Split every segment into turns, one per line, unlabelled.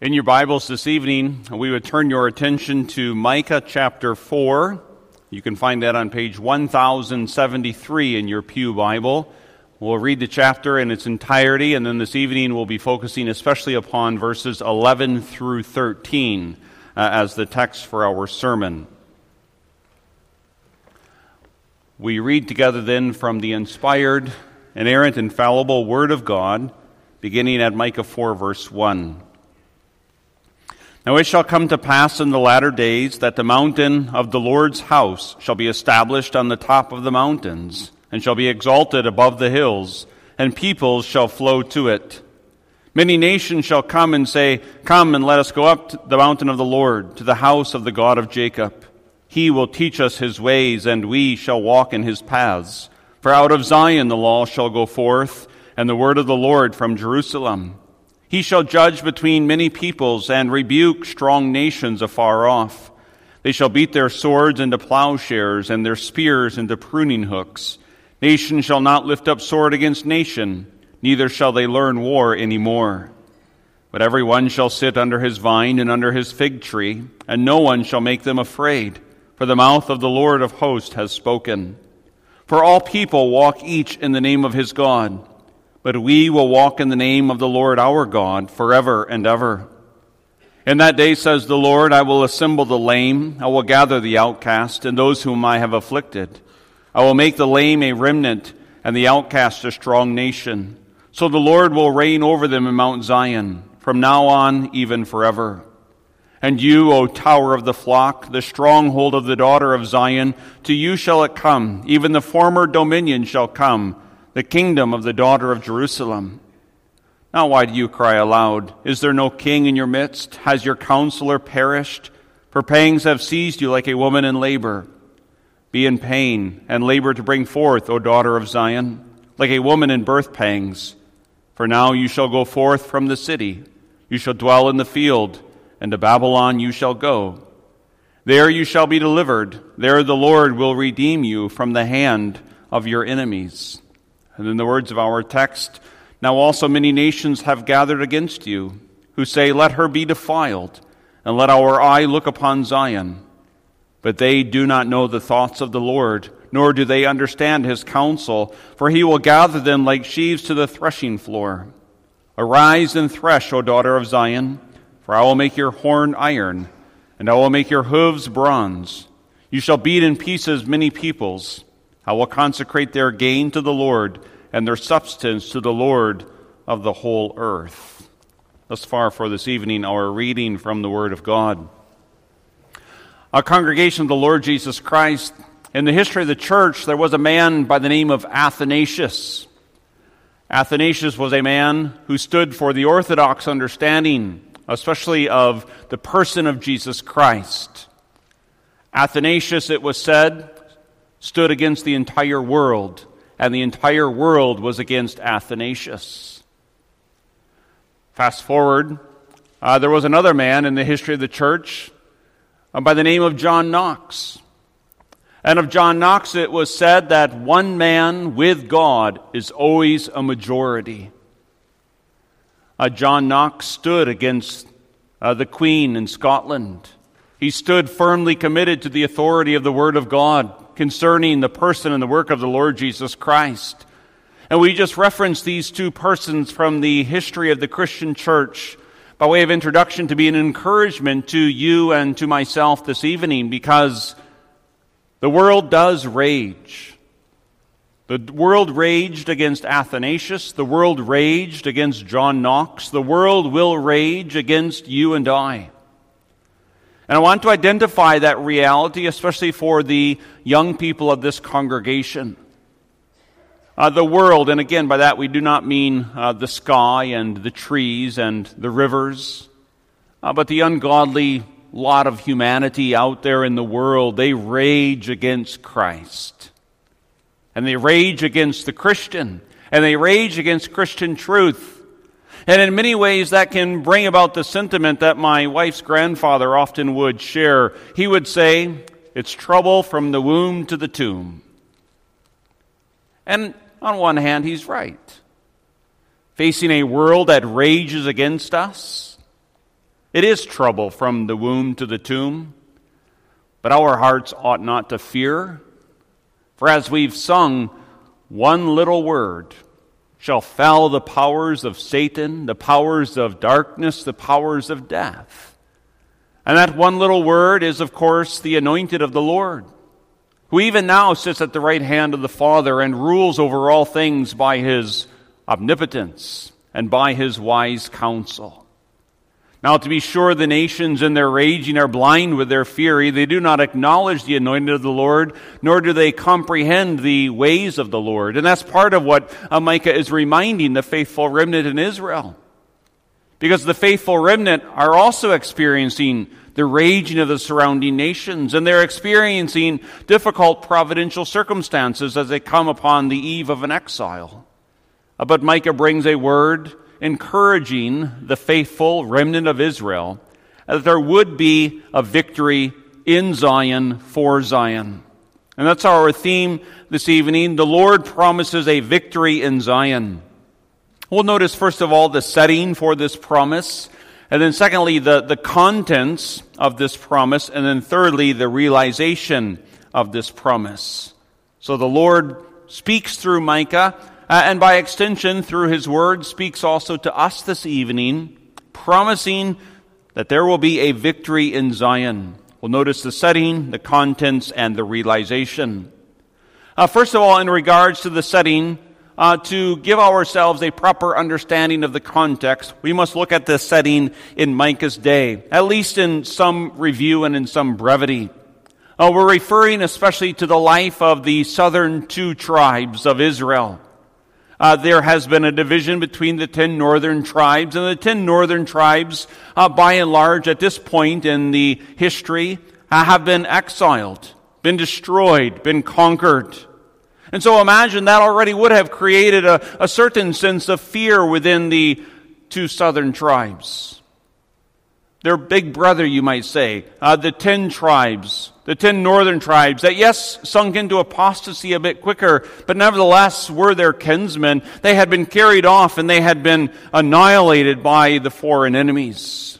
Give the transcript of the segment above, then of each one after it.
In your Bibles this evening, we would turn your attention to Micah chapter 4. You can find that on page 1073 in your Pew Bible. We'll read the chapter in its entirety, and then this evening we'll be focusing especially upon verses 11 through 13 uh, as the text for our sermon. We read together then from the inspired, inerrant, infallible Word of God, beginning at Micah 4, verse 1. Now it shall come to pass in the latter days that the mountain of the Lord's house shall be established on the top of the mountains, and shall be exalted above the hills, and peoples shall flow to it. Many nations shall come and say, Come and let us go up to the mountain of the Lord, to the house of the God of Jacob. He will teach us his ways, and we shall walk in his paths. For out of Zion the law shall go forth, and the word of the Lord from Jerusalem. He shall judge between many peoples and rebuke strong nations afar off. They shall beat their swords into plowshares and their spears into pruning hooks. Nation shall not lift up sword against nation, neither shall they learn war any more. But every one shall sit under his vine and under his fig tree, and no one shall make them afraid, for the mouth of the Lord of hosts has spoken. For all people walk each in the name of his God but we will walk in the name of the Lord our God forever and ever. In that day, says the Lord, I will assemble the lame, I will gather the outcast, and those whom I have afflicted. I will make the lame a remnant, and the outcast a strong nation. So the Lord will reign over them in Mount Zion, from now on, even forever. And you, O tower of the flock, the stronghold of the daughter of Zion, to you shall it come, even the former dominion shall come the kingdom of the daughter of Jerusalem. Now, why do you cry aloud? Is there no king in your midst? Has your counselor perished? For pangs have seized you like a woman in labor. Be in pain and labor to bring forth, O daughter of Zion, like a woman in birth pangs. For now you shall go forth from the city, you shall dwell in the field, and to Babylon you shall go. There you shall be delivered, there the Lord will redeem you from the hand of your enemies. And in the words of our text, now also many nations have gathered against you, who say, Let her be defiled, and let our eye look upon Zion. But they do not know the thoughts of the Lord, nor do they understand his counsel, for he will gather them like sheaves to the threshing floor. Arise and thresh, O daughter of Zion, for I will make your horn iron, and I will make your hooves bronze. You shall beat in pieces many peoples. I will consecrate their gain to the Lord and their substance to the Lord of the whole earth. Thus far for this evening, our reading from the Word of God. A congregation of the Lord Jesus Christ, in the history of the church, there was a man by the name of Athanasius. Athanasius was a man who stood for the orthodox understanding, especially of the person of Jesus Christ. Athanasius, it was said, stood against the entire world, and the entire world was against Athanasius. Fast forward, uh, there was another man in the history of the church uh, by the name of John Knox. And of John Knox, it was said that one man with God is always a majority. Uh, John Knox stood against uh, the Queen in Scotland. He stood firmly committed to the authority of the Word of God concerning the person and the work of the Lord Jesus Christ. And we just referenced these two persons from the history of the Christian church by way of introduction to be an encouragement to you and to myself this evening because the world does rage. The world raged against Athanasius. The world raged against John Knox. The world will rage against you and I. And I want to identify that reality, especially for the young people of this congregation. Uh, the world, and again, by that we do not mean uh, the sky and the trees and the rivers, uh, but the ungodly lot of humanity out there in the world, they rage against Christ. And they rage against the Christian. And they rage against Christian truth. And in many ways, that can bring about the sentiment that my wife's grandfather often would share. He would say, It's trouble from the womb to the tomb. And on one hand, he's right. Facing a world that rages against us, It is trouble from the womb to the tomb, but our hearts ought not to fear. For as we've sung, one little word shall fell the powers of Satan, the powers of darkness, the powers of death. And that one little word is, of course, the anointed of the Lord, who even now sits at the right hand of the Father and rules over all things by his omnipotence and by his wise counsel. Now, to be sure, the nations in their raging are blind with their fury. They do not acknowledge the anointed of the Lord, nor do they comprehend the ways of the Lord. And that's part of what uh, Micah is reminding the faithful remnant in Israel. Because the faithful remnant are also experiencing the raging of the surrounding nations, and they're experiencing difficult providential circumstances as they come upon the eve of an exile. Uh, but Micah brings a word encouraging the faithful remnant of Israel that there would be a victory in Zion for Zion. And that's our theme this evening. The Lord promises a victory in Zion. We'll notice, first of all, the setting for this promise. And then, secondly, the, the contents of this promise. And then, thirdly, the realization of this promise. So the Lord speaks through Micah uh, and by extension, through his word, speaks also to us this evening, promising that there will be a victory in Zion. We'll notice the setting, the contents, and the realization. Uh, first of all, in regards to the setting, uh, to give ourselves a proper understanding of the context, we must look at the setting in Micah's day, at least in some review and in some brevity. Uh, we're referring especially to the life of the southern two tribes of Israel uh, there has been a division between the ten northern tribes, and the ten northern tribes, uh, by and large, at this point in the history, uh, have been exiled, been destroyed, been conquered. And so imagine that already would have created a, a certain sense of fear within the two southern tribes. Their big brother, you might say, uh, the ten tribes, the ten northern tribes that, yes, sunk into apostasy a bit quicker, but nevertheless were their kinsmen. They had been carried off and they had been annihilated by the foreign enemies.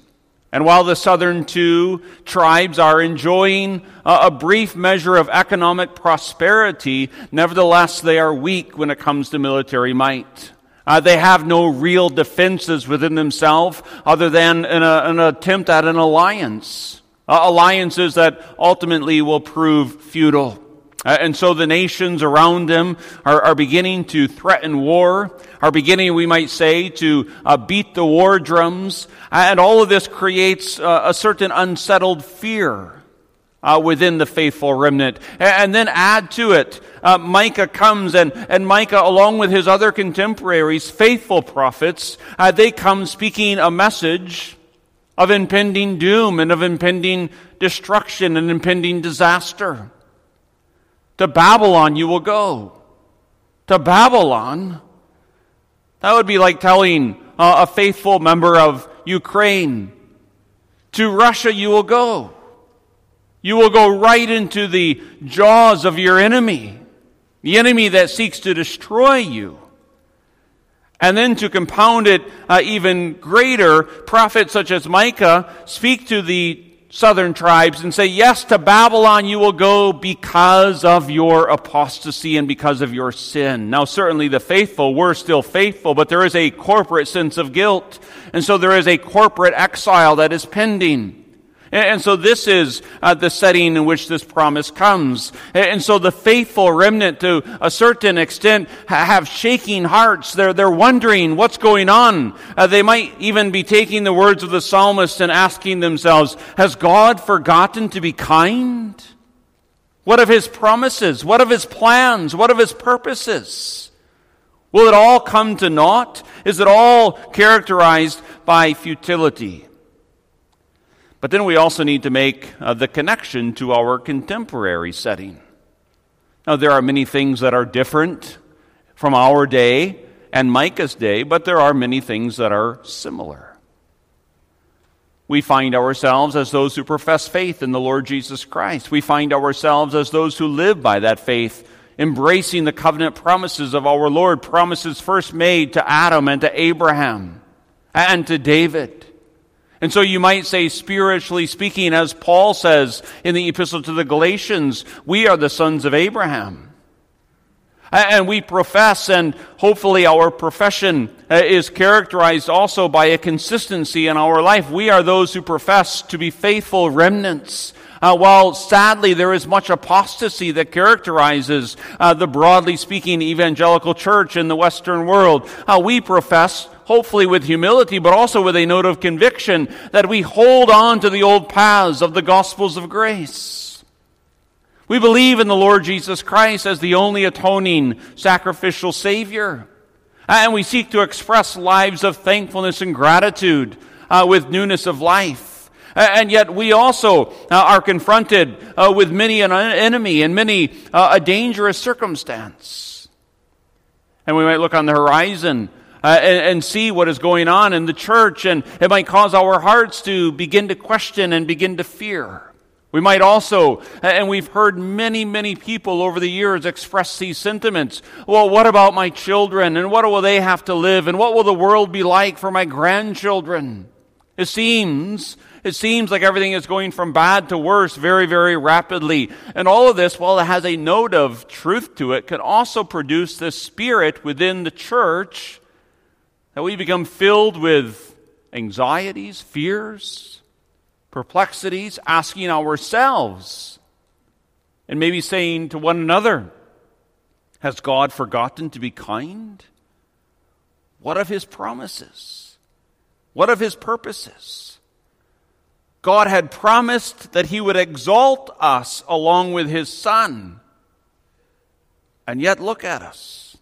And while the southern two tribes are enjoying a brief measure of economic prosperity, nevertheless they are weak when it comes to military might. Uh, they have no real defenses within themselves other than an, uh, an attempt at an alliance. Uh, alliances that ultimately will prove futile. Uh, and so the nations around them are, are, beginning to threaten war, are beginning, we might say, to uh, beat the war drums. and all of this creates a certain unsettled fear uh, within the faithful remnant. And then add to it, uh, Micah comes and, and Micah, along with his other contemporaries, faithful prophets, uh, they come speaking a message of impending doom and of impending destruction and impending disaster. To Babylon you will go. To Babylon. That would be like telling uh, a faithful member of Ukraine, to Russia you will go. You will go right into the jaws of your enemy, the enemy that seeks to destroy you. And then to compound it uh, even greater, prophets such as Micah speak to the southern tribes and say, Yes, to Babylon you will go because of your apostasy and because of your sin. Now, certainly the faithful were still faithful, but there is a corporate sense of guilt. And so there is a corporate exile that is pending. And so this is uh, the setting in which this promise comes. And so the faithful remnant, to a certain extent, have shaking hearts. They're, they're wondering what's going on. Uh, they might even be taking the words of the psalmist and asking themselves, has God forgotten to be kind? What of his promises? What of his plans? What of his purposes? Will it all come to naught? Is it all characterized by futility? But then we also need to make uh, the connection to our contemporary setting. Now, there are many things that are different from our day and Micah's day, but there are many things that are similar. We find ourselves as those who profess faith in the Lord Jesus Christ. We find ourselves as those who live by that faith, embracing the covenant promises of our Lord, promises first made to Adam and to Abraham and to David. And so you might say, spiritually speaking, as Paul says in the epistle to the Galatians, we are the sons of Abraham. And we profess, and hopefully our profession uh, is characterized also by a consistency in our life. We are those who profess to be faithful remnants. Uh, while sadly there is much apostasy that characterizes uh, the broadly speaking evangelical church in the Western world, uh, we profess, hopefully with humility, but also with a note of conviction, that we hold on to the old paths of the gospels of grace. We believe in the Lord Jesus Christ as the only atoning sacrificial Savior. And we seek to express lives of thankfulness and gratitude uh, with newness of life. And yet we also uh, are confronted uh, with many an enemy and many uh, a dangerous circumstance. And we might look on the horizon uh, and, and, see what is going on in the church, and it might cause our hearts to begin to question and begin to fear. We might also, and we've heard many, many people over the years express these sentiments. Well, what about my children? And what will they have to live? And what will the world be like for my grandchildren? It seems, it seems like everything is going from bad to worse very, very rapidly. And all of this, while it has a note of truth to it, can also produce this spirit within the church that we become filled with anxieties, fears, perplexities, asking ourselves, and maybe saying to one another, Has God forgotten to be kind? What of his promises? What of his purposes? God had promised that he would exalt us along with his Son. And yet, look at us.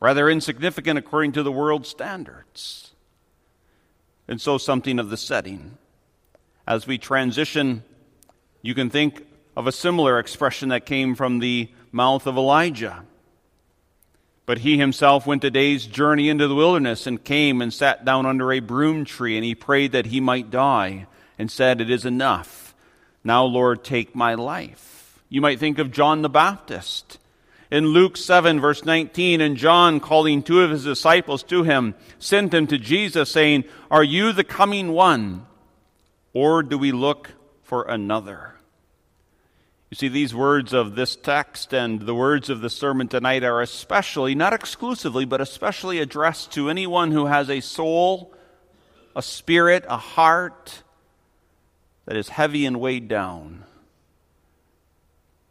Rather insignificant according to the world's standards. And so, something of the setting. As we transition, you can think of a similar expression that came from the mouth of Elijah. But he himself went a day's journey into the wilderness and came and sat down under a broom tree, and he prayed that he might die, and said, It is enough. Now, Lord, take my life. You might think of John the Baptist. In Luke 7, verse 19, and John, calling two of his disciples to him, sent them to Jesus, saying, Are you the coming one? Or do we look for another? You see, these words of this text and the words of the sermon tonight are especially, not exclusively, but especially addressed to anyone who has a soul, a spirit, a heart that is heavy and weighed down,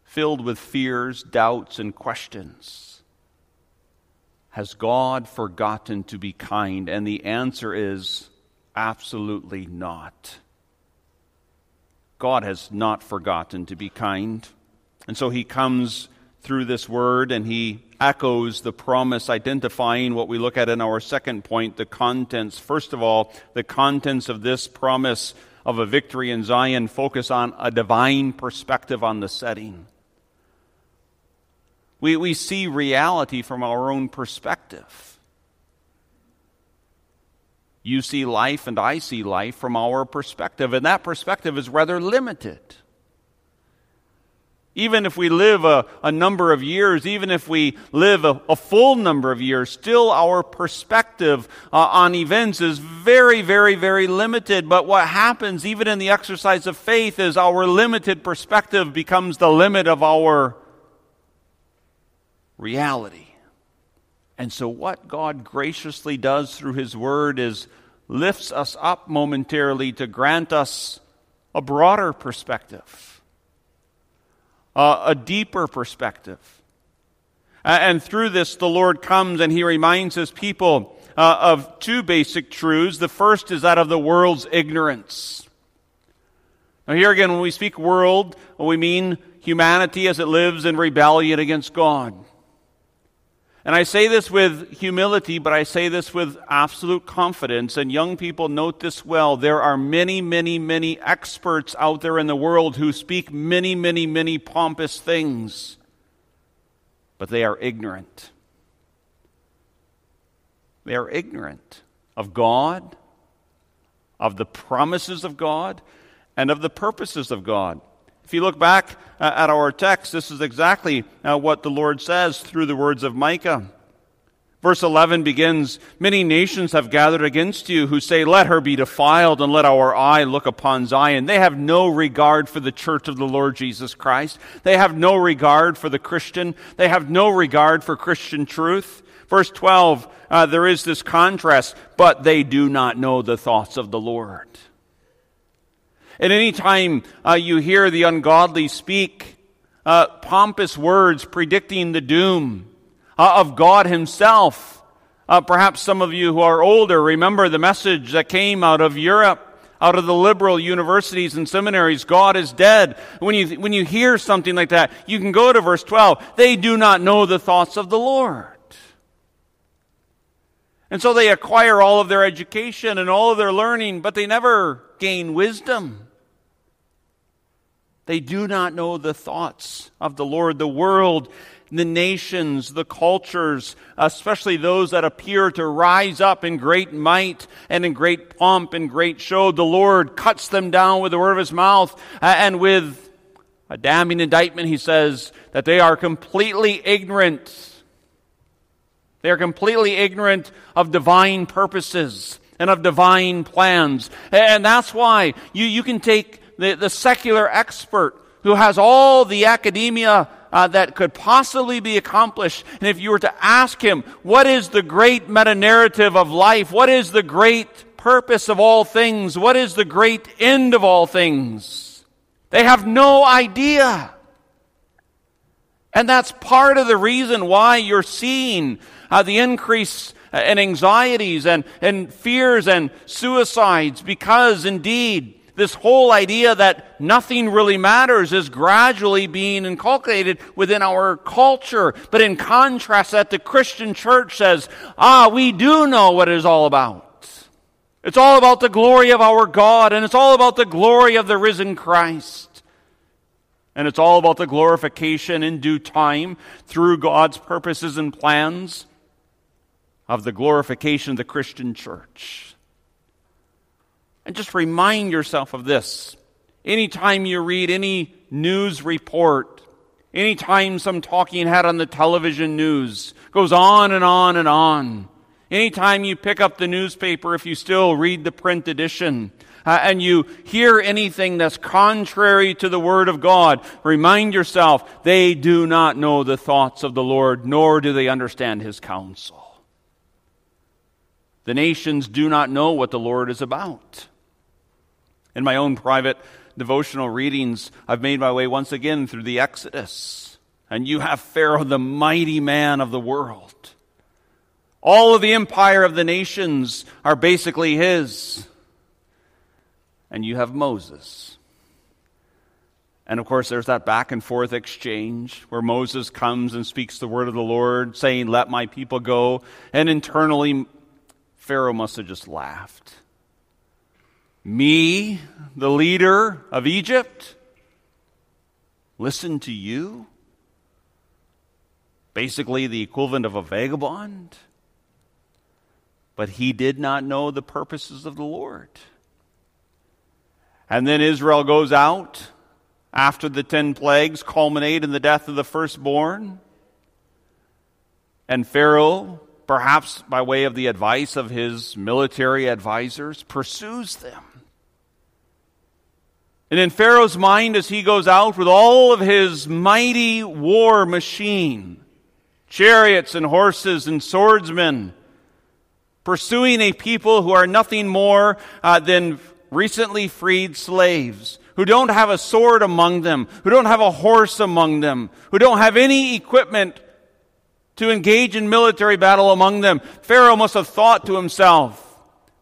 filled with fears, doubts, and questions. Has God forgotten to be kind? And the answer is absolutely not. God has not forgotten to be kind. And so he comes through this word and he echoes the promise, identifying what we look at in our second point the contents. First of all, the contents of this promise of a victory in Zion focus on a divine perspective on the setting. We, we see reality from our own perspective. You see life and I see life from our perspective, and that perspective is rather limited. Even if we live a, a number of years, even if we live a, a full number of years, still our perspective uh, on events is very, very, very limited. But what happens, even in the exercise of faith, is our limited perspective becomes the limit of our reality. And so, what God graciously does through His Word is lifts us up momentarily to grant us a broader perspective, uh, a deeper perspective. Uh, and through this, the Lord comes and He reminds His people uh, of two basic truths. The first is that of the world's ignorance. Now, here again, when we speak world, we mean humanity as it lives in rebellion against God. And I say this with humility, but I say this with absolute confidence. And young people note this well. There are many, many, many experts out there in the world who speak many, many, many pompous things, but they are ignorant. They are ignorant of God, of the promises of God, and of the purposes of God. If you look back uh, at our text, this is exactly uh, what the Lord says through the words of Micah. Verse 11 begins, Many nations have gathered against you who say, Let her be defiled and let our eye look upon Zion. They have no regard for the church of the Lord Jesus Christ. They have no regard for the Christian. They have no regard for Christian truth. Verse 12, uh, there is this contrast, but they do not know the thoughts of the Lord. And any time uh, you hear the ungodly speak uh, pompous words predicting the doom, uh, of God Himself. Uh, perhaps some of you who are older remember the message that came out of Europe, out of the liberal universities and seminaries. God is dead. When you, when you hear something like that, you can go to verse 12. They do not know the thoughts of the Lord. And so they acquire all of their education and all of their learning, but they never gain wisdom. They do not know the thoughts of the Lord. The world the nations, the cultures, especially those that appear to rise up in great might and in great pomp and great show. The Lord cuts them down with the word of his mouth uh, and with a damning indictment. He says that they are completely ignorant. They are completely ignorant of divine purposes and of divine plans. And that's why you, you can take the, the secular expert who has all the academia uh, that could possibly be accomplished. And if you were to ask him, what is the great meta narrative of life? What is the great purpose of all things? What is the great end of all things? They have no idea. And that's part of the reason why you're seeing uh, the increase in anxieties and, and fears and suicides because indeed this whole idea that nothing really matters is gradually being inculcated within our culture. But in contrast, that the Christian church says, ah, we do know what it is all about. It's all about the glory of our God, and it's all about the glory of the risen Christ. And it's all about the glorification in due time through God's purposes and plans of the glorification of the Christian church. And just remind yourself of this. Anytime you read any news report, anytime some talking head on the television news goes on and on and on, anytime you pick up the newspaper, if you still read the print edition, uh, and you hear anything that's contrary to the Word of God, remind yourself they do not know the thoughts of the Lord, nor do they understand His counsel. The nations do not know what the Lord is about. In my own private devotional readings, I've made my way once again through the Exodus. And you have Pharaoh, the mighty man of the world. All of the empire of the nations are basically his. And you have Moses. And of course, there's that back and forth exchange where Moses comes and speaks the word of the Lord, saying, Let my people go. And internally, Pharaoh must have just laughed. Me, the leader of Egypt, listen to you? Basically, the equivalent of a vagabond. But he did not know the purposes of the Lord. And then Israel goes out after the ten plagues culminate in the death of the firstborn. And Pharaoh, perhaps by way of the advice of his military advisors, pursues them. And in Pharaoh's mind, as he goes out with all of his mighty war machine, chariots and horses and swordsmen, pursuing a people who are nothing more uh, than recently freed slaves, who don't have a sword among them, who don't have a horse among them, who don't have any equipment to engage in military battle among them. Pharaoh must have thought to himself,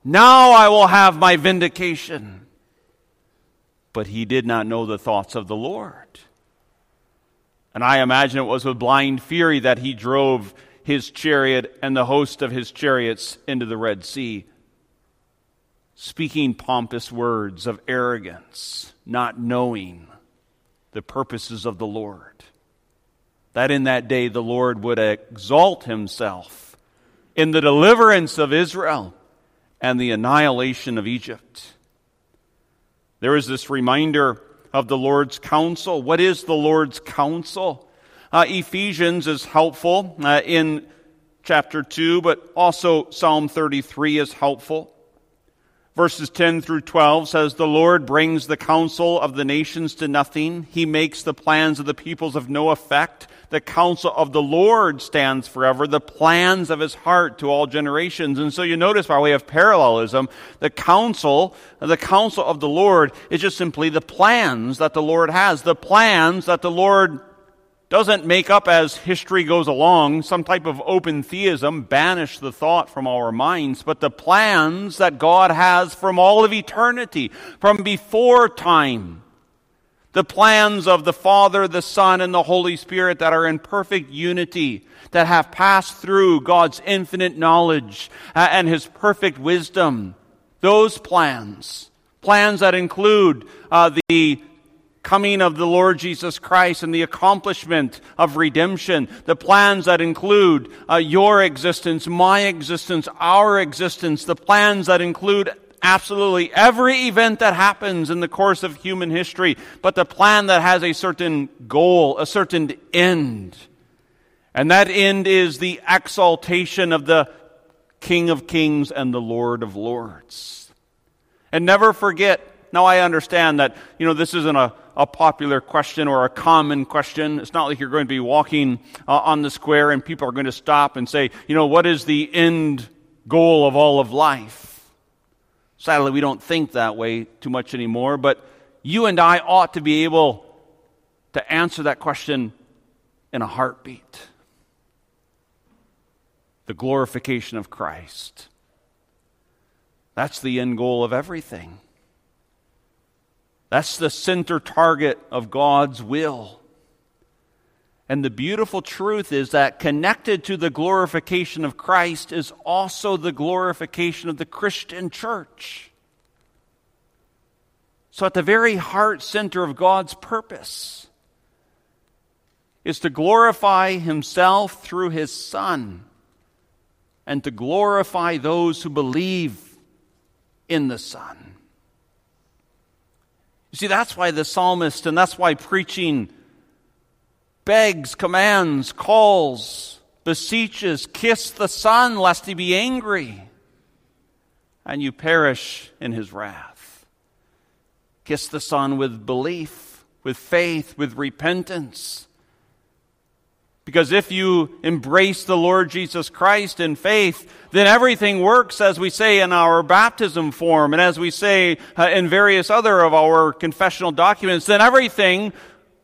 now I will have my vindication but he did not know the thoughts of the Lord. And I imagine it was with blind fury that he drove his chariot and the host of his chariots into the Red Sea, speaking pompous words of arrogance, not knowing the purposes of the Lord. That in that day the Lord would exalt himself in the deliverance of Israel and the annihilation of Egypt. There is this reminder of the Lord's counsel. What is the Lord's counsel? Uh, Ephesians is helpful uh, in chapter 2, but also Psalm 33 is helpful. Verses 10 through 12 says, The Lord brings the counsel of the nations to nothing. He makes the plans of the peoples of no effect. The counsel of the Lord stands forever, the plans of his heart to all generations. And so you notice by way of parallelism, the counsel, the counsel of the Lord is just simply the plans that the Lord has, the plans that the Lord doesn't make up as history goes along some type of open theism, banish the thought from our minds, but the plans that God has from all of eternity, from before time. The plans of the Father, the Son, and the Holy Spirit that are in perfect unity, that have passed through God's infinite knowledge uh, and His perfect wisdom. Those plans, plans that include uh, the coming of the Lord Jesus Christ and the accomplishment of redemption, the plans that include uh, your existence, my existence, our existence, the plans that include absolutely every event that happens in the course of human history, but the plan that has a certain goal, a certain end. And that end is the exaltation of the King of Kings and the Lord of Lords. And never forget, now I understand that, you know, this isn't a a popular question or a common question. It's not like you're going to be walking uh, on the square and people are going to stop and say, you know, what is the end goal of all of life? Sadly, we don't think that way too much anymore, but you and I ought to be able to answer that question in a heartbeat. The glorification of Christ. That's the end goal of everything. That's the center target of God's will. And the beautiful truth is that connected to the glorification of Christ is also the glorification of the Christian church. So, at the very heart center of God's purpose is to glorify Himself through His Son and to glorify those who believe in the Son. You see, that's why the psalmist and that's why preaching begs, commands, calls, beseeches, kiss the Son lest he be angry and you perish in his wrath. Kiss the Son with belief, with faith, with repentance. Because if you embrace the Lord Jesus Christ in faith, then everything works as we say in our baptism form and as we say uh, in various other of our confessional documents, then everything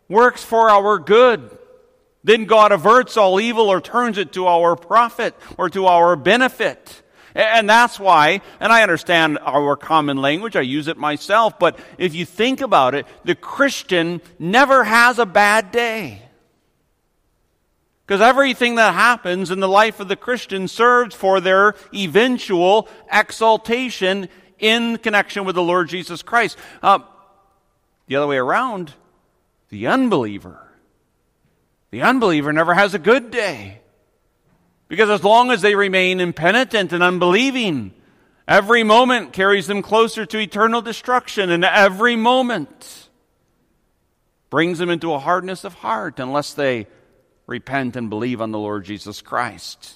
works for our good. Then God averts all evil or turns it to our profit or to our benefit. And that's why, and I understand our common language, I use it myself, but if you think about it, the Christian never has a bad day. Because everything that happens in the life of the Christian serves for their eventual exaltation in connection with the Lord Jesus Christ. Uh, the other way around, the unbeliever. The unbeliever never has a good day. Because as long as they remain impenitent and unbelieving, every moment carries them closer to eternal destruction, and every moment brings them into a hardness of heart unless they repent and believe on the Lord Jesus Christ.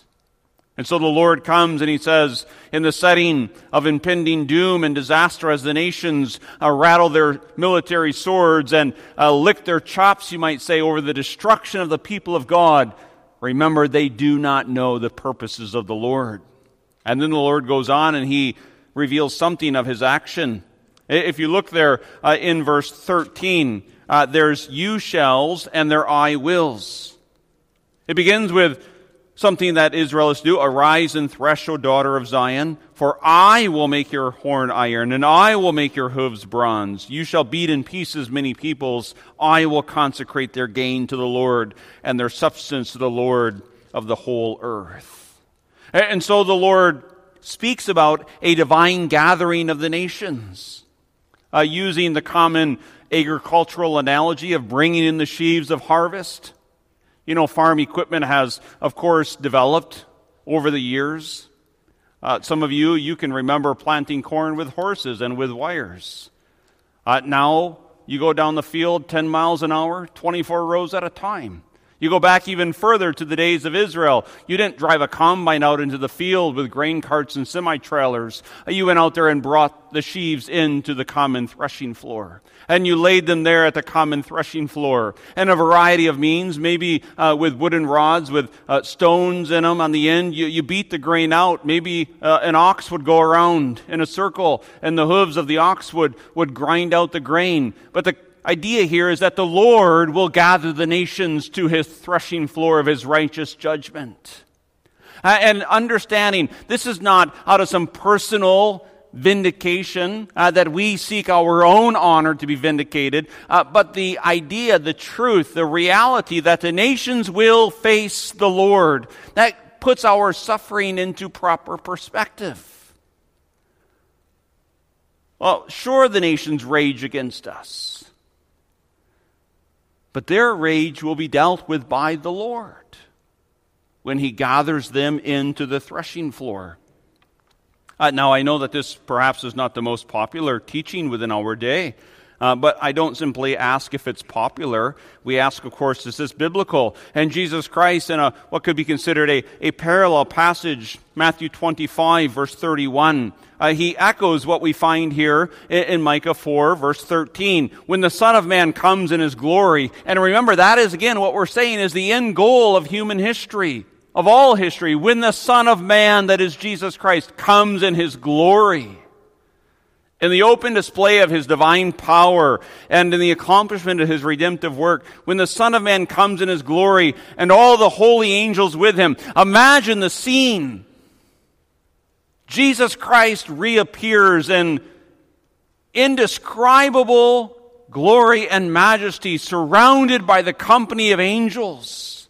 And so the Lord comes and he says, in the setting of impending doom and disaster as the nations uh, rattle their military swords and uh, lick their chops, you might say, over the destruction of the people of God, remember they do not know the purposes of the Lord. And then the Lord goes on and he reveals something of his action. If you look there uh, in verse 13, uh, there's you shells and their I wills. It begins with something that Israel is to do. Arise and thresh, O daughter of Zion, for I will make your horn iron, and I will make your hooves bronze. You shall beat in pieces many peoples. I will consecrate their gain to the Lord, and their substance to the Lord of the whole earth. And so the Lord speaks about a divine gathering of the nations, uh, using the common agricultural analogy of bringing in the sheaves of harvest. You know, farm equipment has, of course, developed over the years. Uh, some of you, you can remember planting corn with horses and with wires. Uh, now, you go down the field 10 miles an hour, 24 rows at a time. You go back even further to the days of Israel. You didn't drive a combine out into the field with grain carts and semi trailers. You went out there and brought the sheaves into the common threshing floor. And you laid them there at the common threshing floor. And a variety of means, maybe uh, with wooden rods with uh, stones in them on the end. You, you beat the grain out. Maybe uh, an ox would go around in a circle and the hooves of the ox would, would grind out the grain. But the idea here is that the Lord will gather the nations to his threshing floor of his righteous judgment. And understanding this is not out of some personal vindication uh, that we seek our own honor to be vindicated, uh, but the idea, the truth, the reality that the nations will face the Lord. That puts our suffering into proper perspective. Well, sure, the nations rage against us. But their rage will be dealt with by the Lord when he gathers them into the threshing floor. Uh, now, I know that this perhaps is not the most popular teaching within our day. Uh, but I don't simply ask if it's popular. We ask, of course, is this biblical? And Jesus Christ, in a, what could be considered a, a parallel passage, Matthew 25, verse 31, uh, he echoes what we find here in, in Micah 4, verse 13. When the Son of Man comes in his glory, and remember, that is again what we're saying is the end goal of human history, of all history. When the Son of Man, that is Jesus Christ, comes in his glory in the open display of his divine power and in the accomplishment of his redemptive work, when the Son of Man comes in his glory and all the holy angels with him, imagine the scene. Jesus Christ reappears in indescribable glory and majesty, surrounded by the company of angels.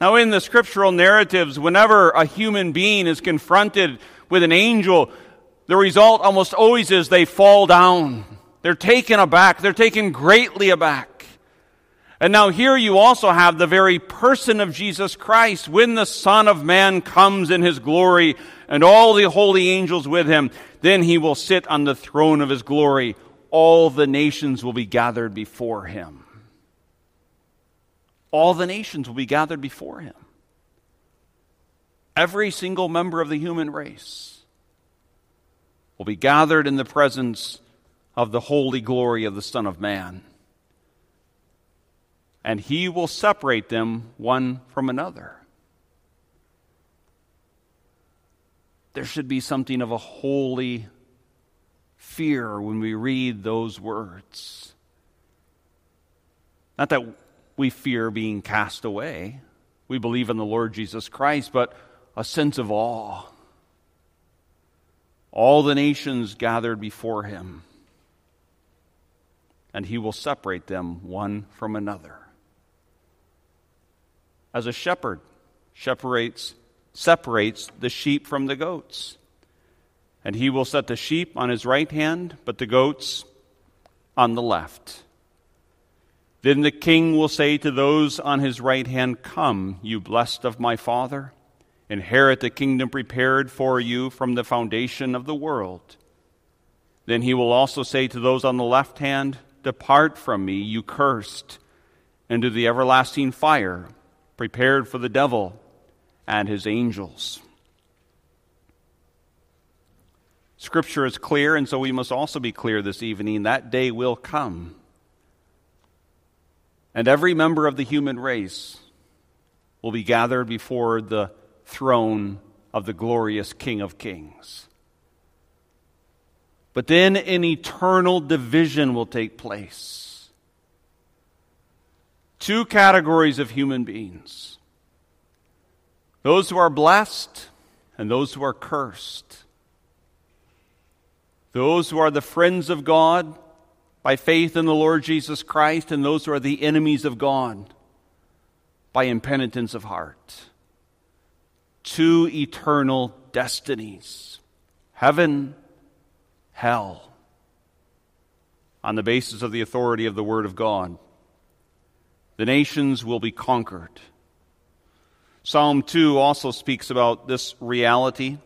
Now, in the scriptural narratives, whenever a human being is confronted with an angel, the result almost always is they fall down. They're taken aback. They're taken greatly aback. And now here you also have the very person of Jesus Christ. When the Son of Man comes in his glory and all the holy angels with him, then he will sit on the throne of his glory. All the nations will be gathered before him. All the nations will be gathered before him. Every single member of the human race will be gathered in the presence of the holy glory of the Son of Man. And he will separate them one from another. There should be something of a holy fear when we read those words. Not that we fear being cast away, we believe in the Lord Jesus Christ, but a sense of awe all the nations gathered before him, and he will separate them one from another. As a shepherd separates, separates the sheep from the goats, and he will set the sheep on his right hand, but the goats on the left. Then the king will say to those on his right hand, Come, you blessed of my father Inherit the kingdom prepared for you from the foundation of the world. Then he will also say to those on the left hand, Depart from me, you cursed, into the everlasting fire prepared for the devil and his angels. Scripture is clear, and so we must also be clear this evening. That day will come. And every member of the human race will be gathered before the throne of the glorious King of Kings. But then an eternal division will take place. Two categories of human beings those who are blessed and those who are cursed. Those who are the friends of God by faith in the Lord Jesus Christ, and those who are the enemies of God by impenitence of heart two eternal destinies heaven, hell, on the basis of the authority of the Word of God. The nations will be conquered. Psalm 2 also speaks about this reality.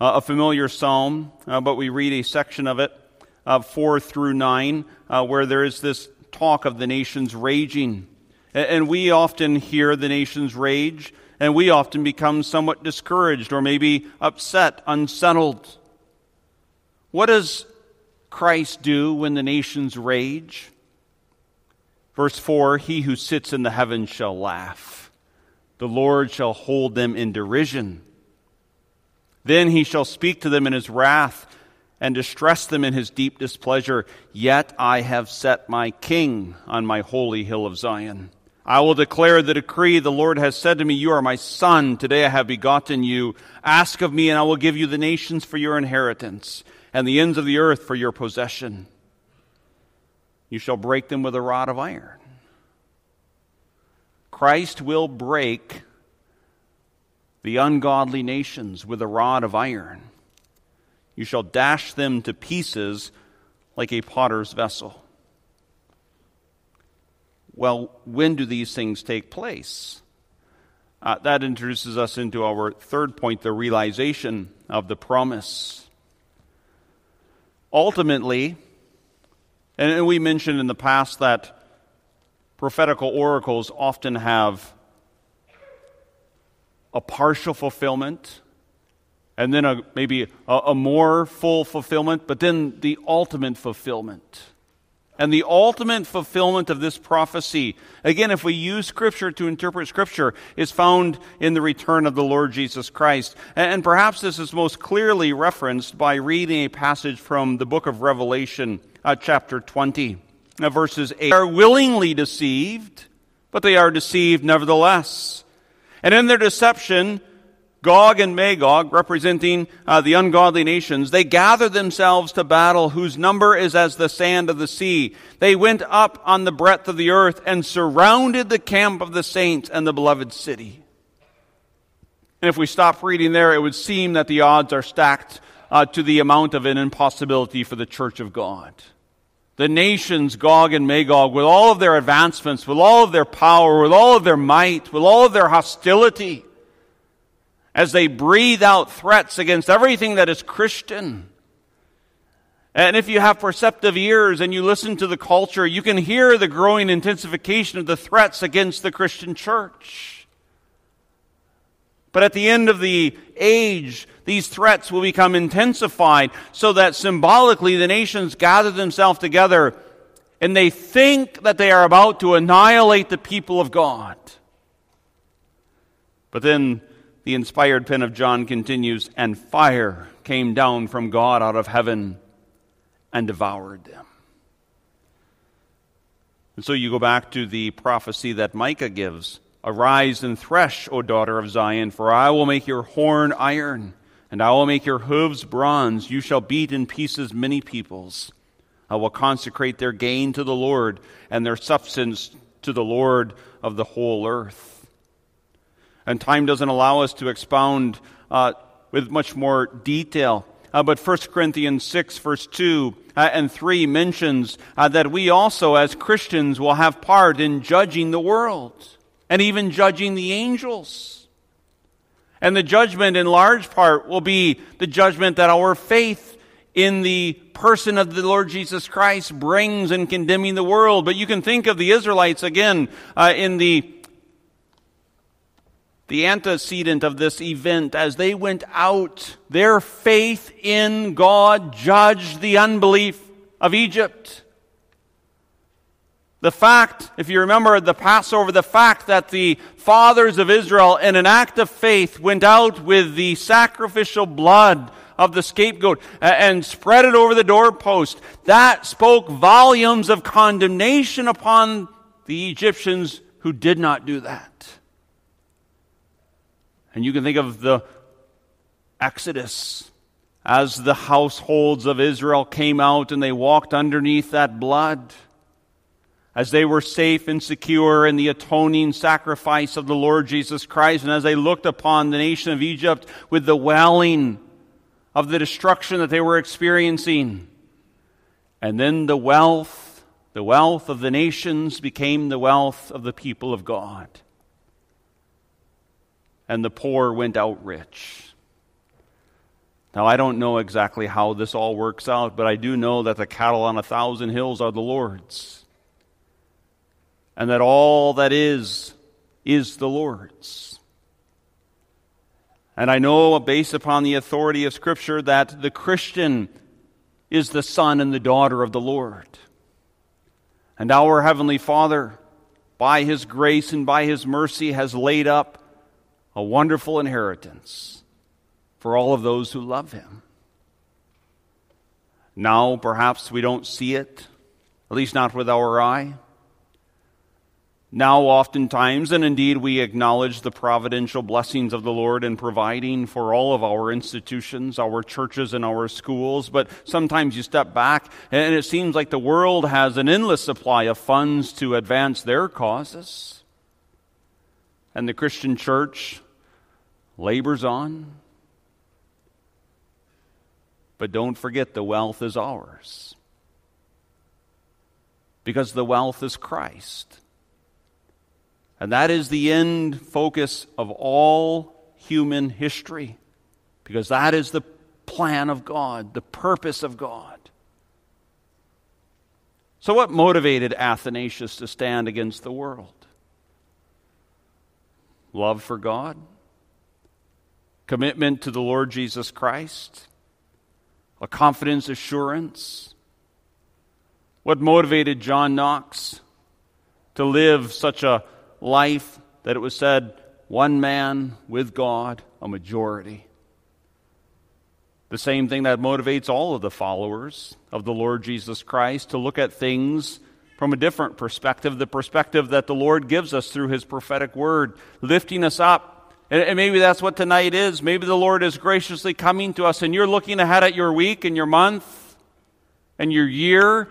Uh, a familiar psalm, uh, but we read a section of it, uh, 4 through 9, uh, where there is this talk of the nations raging And we often hear the nations rage, and we often become somewhat discouraged or maybe upset, unsettled. What does Christ do when the nations rage? Verse 4 He who sits in the heavens shall laugh, the Lord shall hold them in derision. Then he shall speak to them in his wrath and distress them in his deep displeasure. Yet I have set my king on my holy hill of Zion. I will declare the decree. The Lord has said to me, You are my son. Today I have begotten you. Ask of me, and I will give you the nations for your inheritance, and the ends of the earth for your possession. You shall break them with a rod of iron. Christ will break the ungodly nations with a rod of iron. You shall dash them to pieces like a potter's vessel. Well, when do these things take place? Uh, that introduces us into our third point the realization of the promise. Ultimately, and we mentioned in the past that prophetical oracles often have a partial fulfillment and then a, maybe a, a more full fulfillment, but then the ultimate fulfillment. And the ultimate fulfillment of this prophecy, again, if we use Scripture to interpret Scripture, is found in the return of the Lord Jesus Christ. And perhaps this is most clearly referenced by reading a passage from the book of Revelation, uh, chapter 20, uh, verses 8. They are willingly deceived, but they are deceived nevertheless. And in their deception, Gog and Magog, representing uh, the ungodly nations, they gather themselves to battle, whose number is as the sand of the sea. They went up on the breadth of the earth and surrounded the camp of the saints and the beloved city. And if we stop reading there, it would seem that the odds are stacked uh, to the amount of an impossibility for the church of God. The nations, Gog and Magog, with all of their advancements, with all of their power, with all of their might, with all of their hostility, as they breathe out threats against everything that is Christian. And if you have perceptive ears and you listen to the culture, you can hear the growing intensification of the threats against the Christian church. But at the end of the age, these threats will become intensified so that symbolically the nations gather themselves together and they think that they are about to annihilate the people of God. But then the inspired pen of John continues, and fire came down from God out of heaven and devoured them. And so you go back to the prophecy that Micah gives Arise and thresh, O daughter of Zion, for I will make your horn iron, and I will make your hooves bronze. You shall beat in pieces many peoples. I will consecrate their gain to the Lord, and their substance to the Lord of the whole earth. And time doesn't allow us to expound uh, with much more detail. Uh, but 1 Corinthians 6, verse 2 uh, and 3 mentions uh, that we also, as Christians, will have part in judging the world and even judging the angels. And the judgment, in large part, will be the judgment that our faith in the person of the Lord Jesus Christ brings in condemning the world. But you can think of the Israelites again uh, in the the antecedent of this event as they went out, their faith in God judged the unbelief of Egypt. The fact, if you remember the Passover, the fact that the fathers of Israel, in an act of faith, went out with the sacrificial blood of the scapegoat and spread it over the doorpost, that spoke volumes of condemnation upon the Egyptians who did not do that. And you can think of the Exodus as the households of Israel came out and they walked underneath that blood. As they were safe and secure in the atoning sacrifice of the Lord Jesus Christ, and as they looked upon the nation of Egypt with the wailing of the destruction that they were experiencing. And then the wealth, the wealth of the nations became the wealth of the people of God and the poor went out rich. Now, I don't know exactly how this all works out, but I do know that the cattle on a thousand hills are the Lord's. and that all that is is the Lord's. And I know, based upon the authority of Scripture, that the Christian is the son and the daughter of the Lord. And our Heavenly Father, by His grace and by His mercy, has laid up a wonderful inheritance for all of those who love Him. Now, perhaps we don't see it, at least not with our eye. Now, oftentimes, and indeed, we acknowledge the providential blessings of the Lord in providing for all of our institutions, our churches, and our schools. But sometimes you step back, and it seems like the world has an endless supply of funds to advance their causes. And the Christian church labors on. But don't forget the wealth is ours. Because the wealth is Christ. And that is the end focus of all human history, because that is the plan of God, the purpose of God. So, what motivated Athanasius to stand against the world? Love for God, commitment to the Lord Jesus Christ, a confidence assurance. What motivated John Knox to live such a life that it was said, one man with God, a majority. The same thing that motivates all of the followers of the Lord Jesus Christ to look at things from a different perspective, the perspective that the Lord gives us through His prophetic word, lifting us up. And maybe that's what tonight is. Maybe the Lord is graciously coming to us, and you're looking ahead at your week and your month and your year.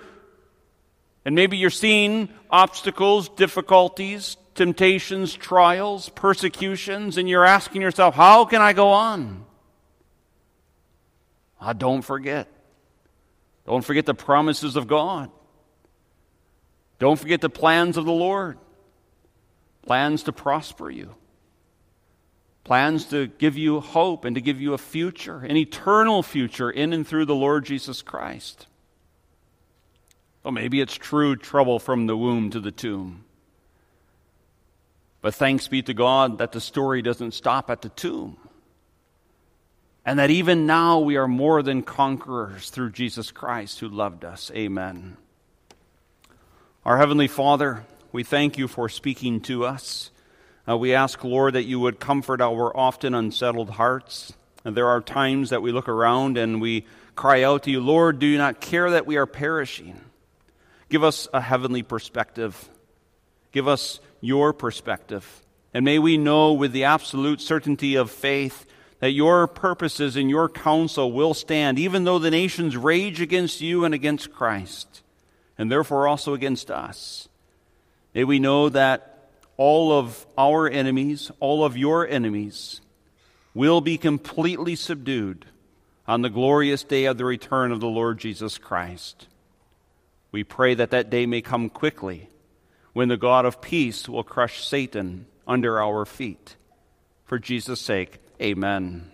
And maybe you're seeing obstacles, difficulties, temptations, trials, persecutions, and you're asking yourself, how can I go on? Ah, don't forget. Don't forget the promises of God. Don't forget the plans of the Lord. Plans to prosper you. Plans to give you hope and to give you a future, an eternal future in and through the Lord Jesus Christ. Well, maybe it's true trouble from the womb to the tomb. But thanks be to God that the story doesn't stop at the tomb. And that even now we are more than conquerors through Jesus Christ who loved us. Amen. Our Heavenly Father, we thank you for speaking to us. Uh, we ask, Lord, that you would comfort our often unsettled hearts. And there are times that we look around and we cry out to you, Lord, do you not care that we are perishing? Give us a heavenly perspective. Give us your perspective. And may we know with the absolute certainty of faith that your purposes and your counsel will stand, even though the nations rage against you and against Christ, and therefore also against us. May we know that all of our enemies, all of your enemies, will be completely subdued on the glorious day of the return of the Lord Jesus Christ. We pray that that day may come quickly when the God of peace will crush Satan under our feet. For Jesus' sake, amen.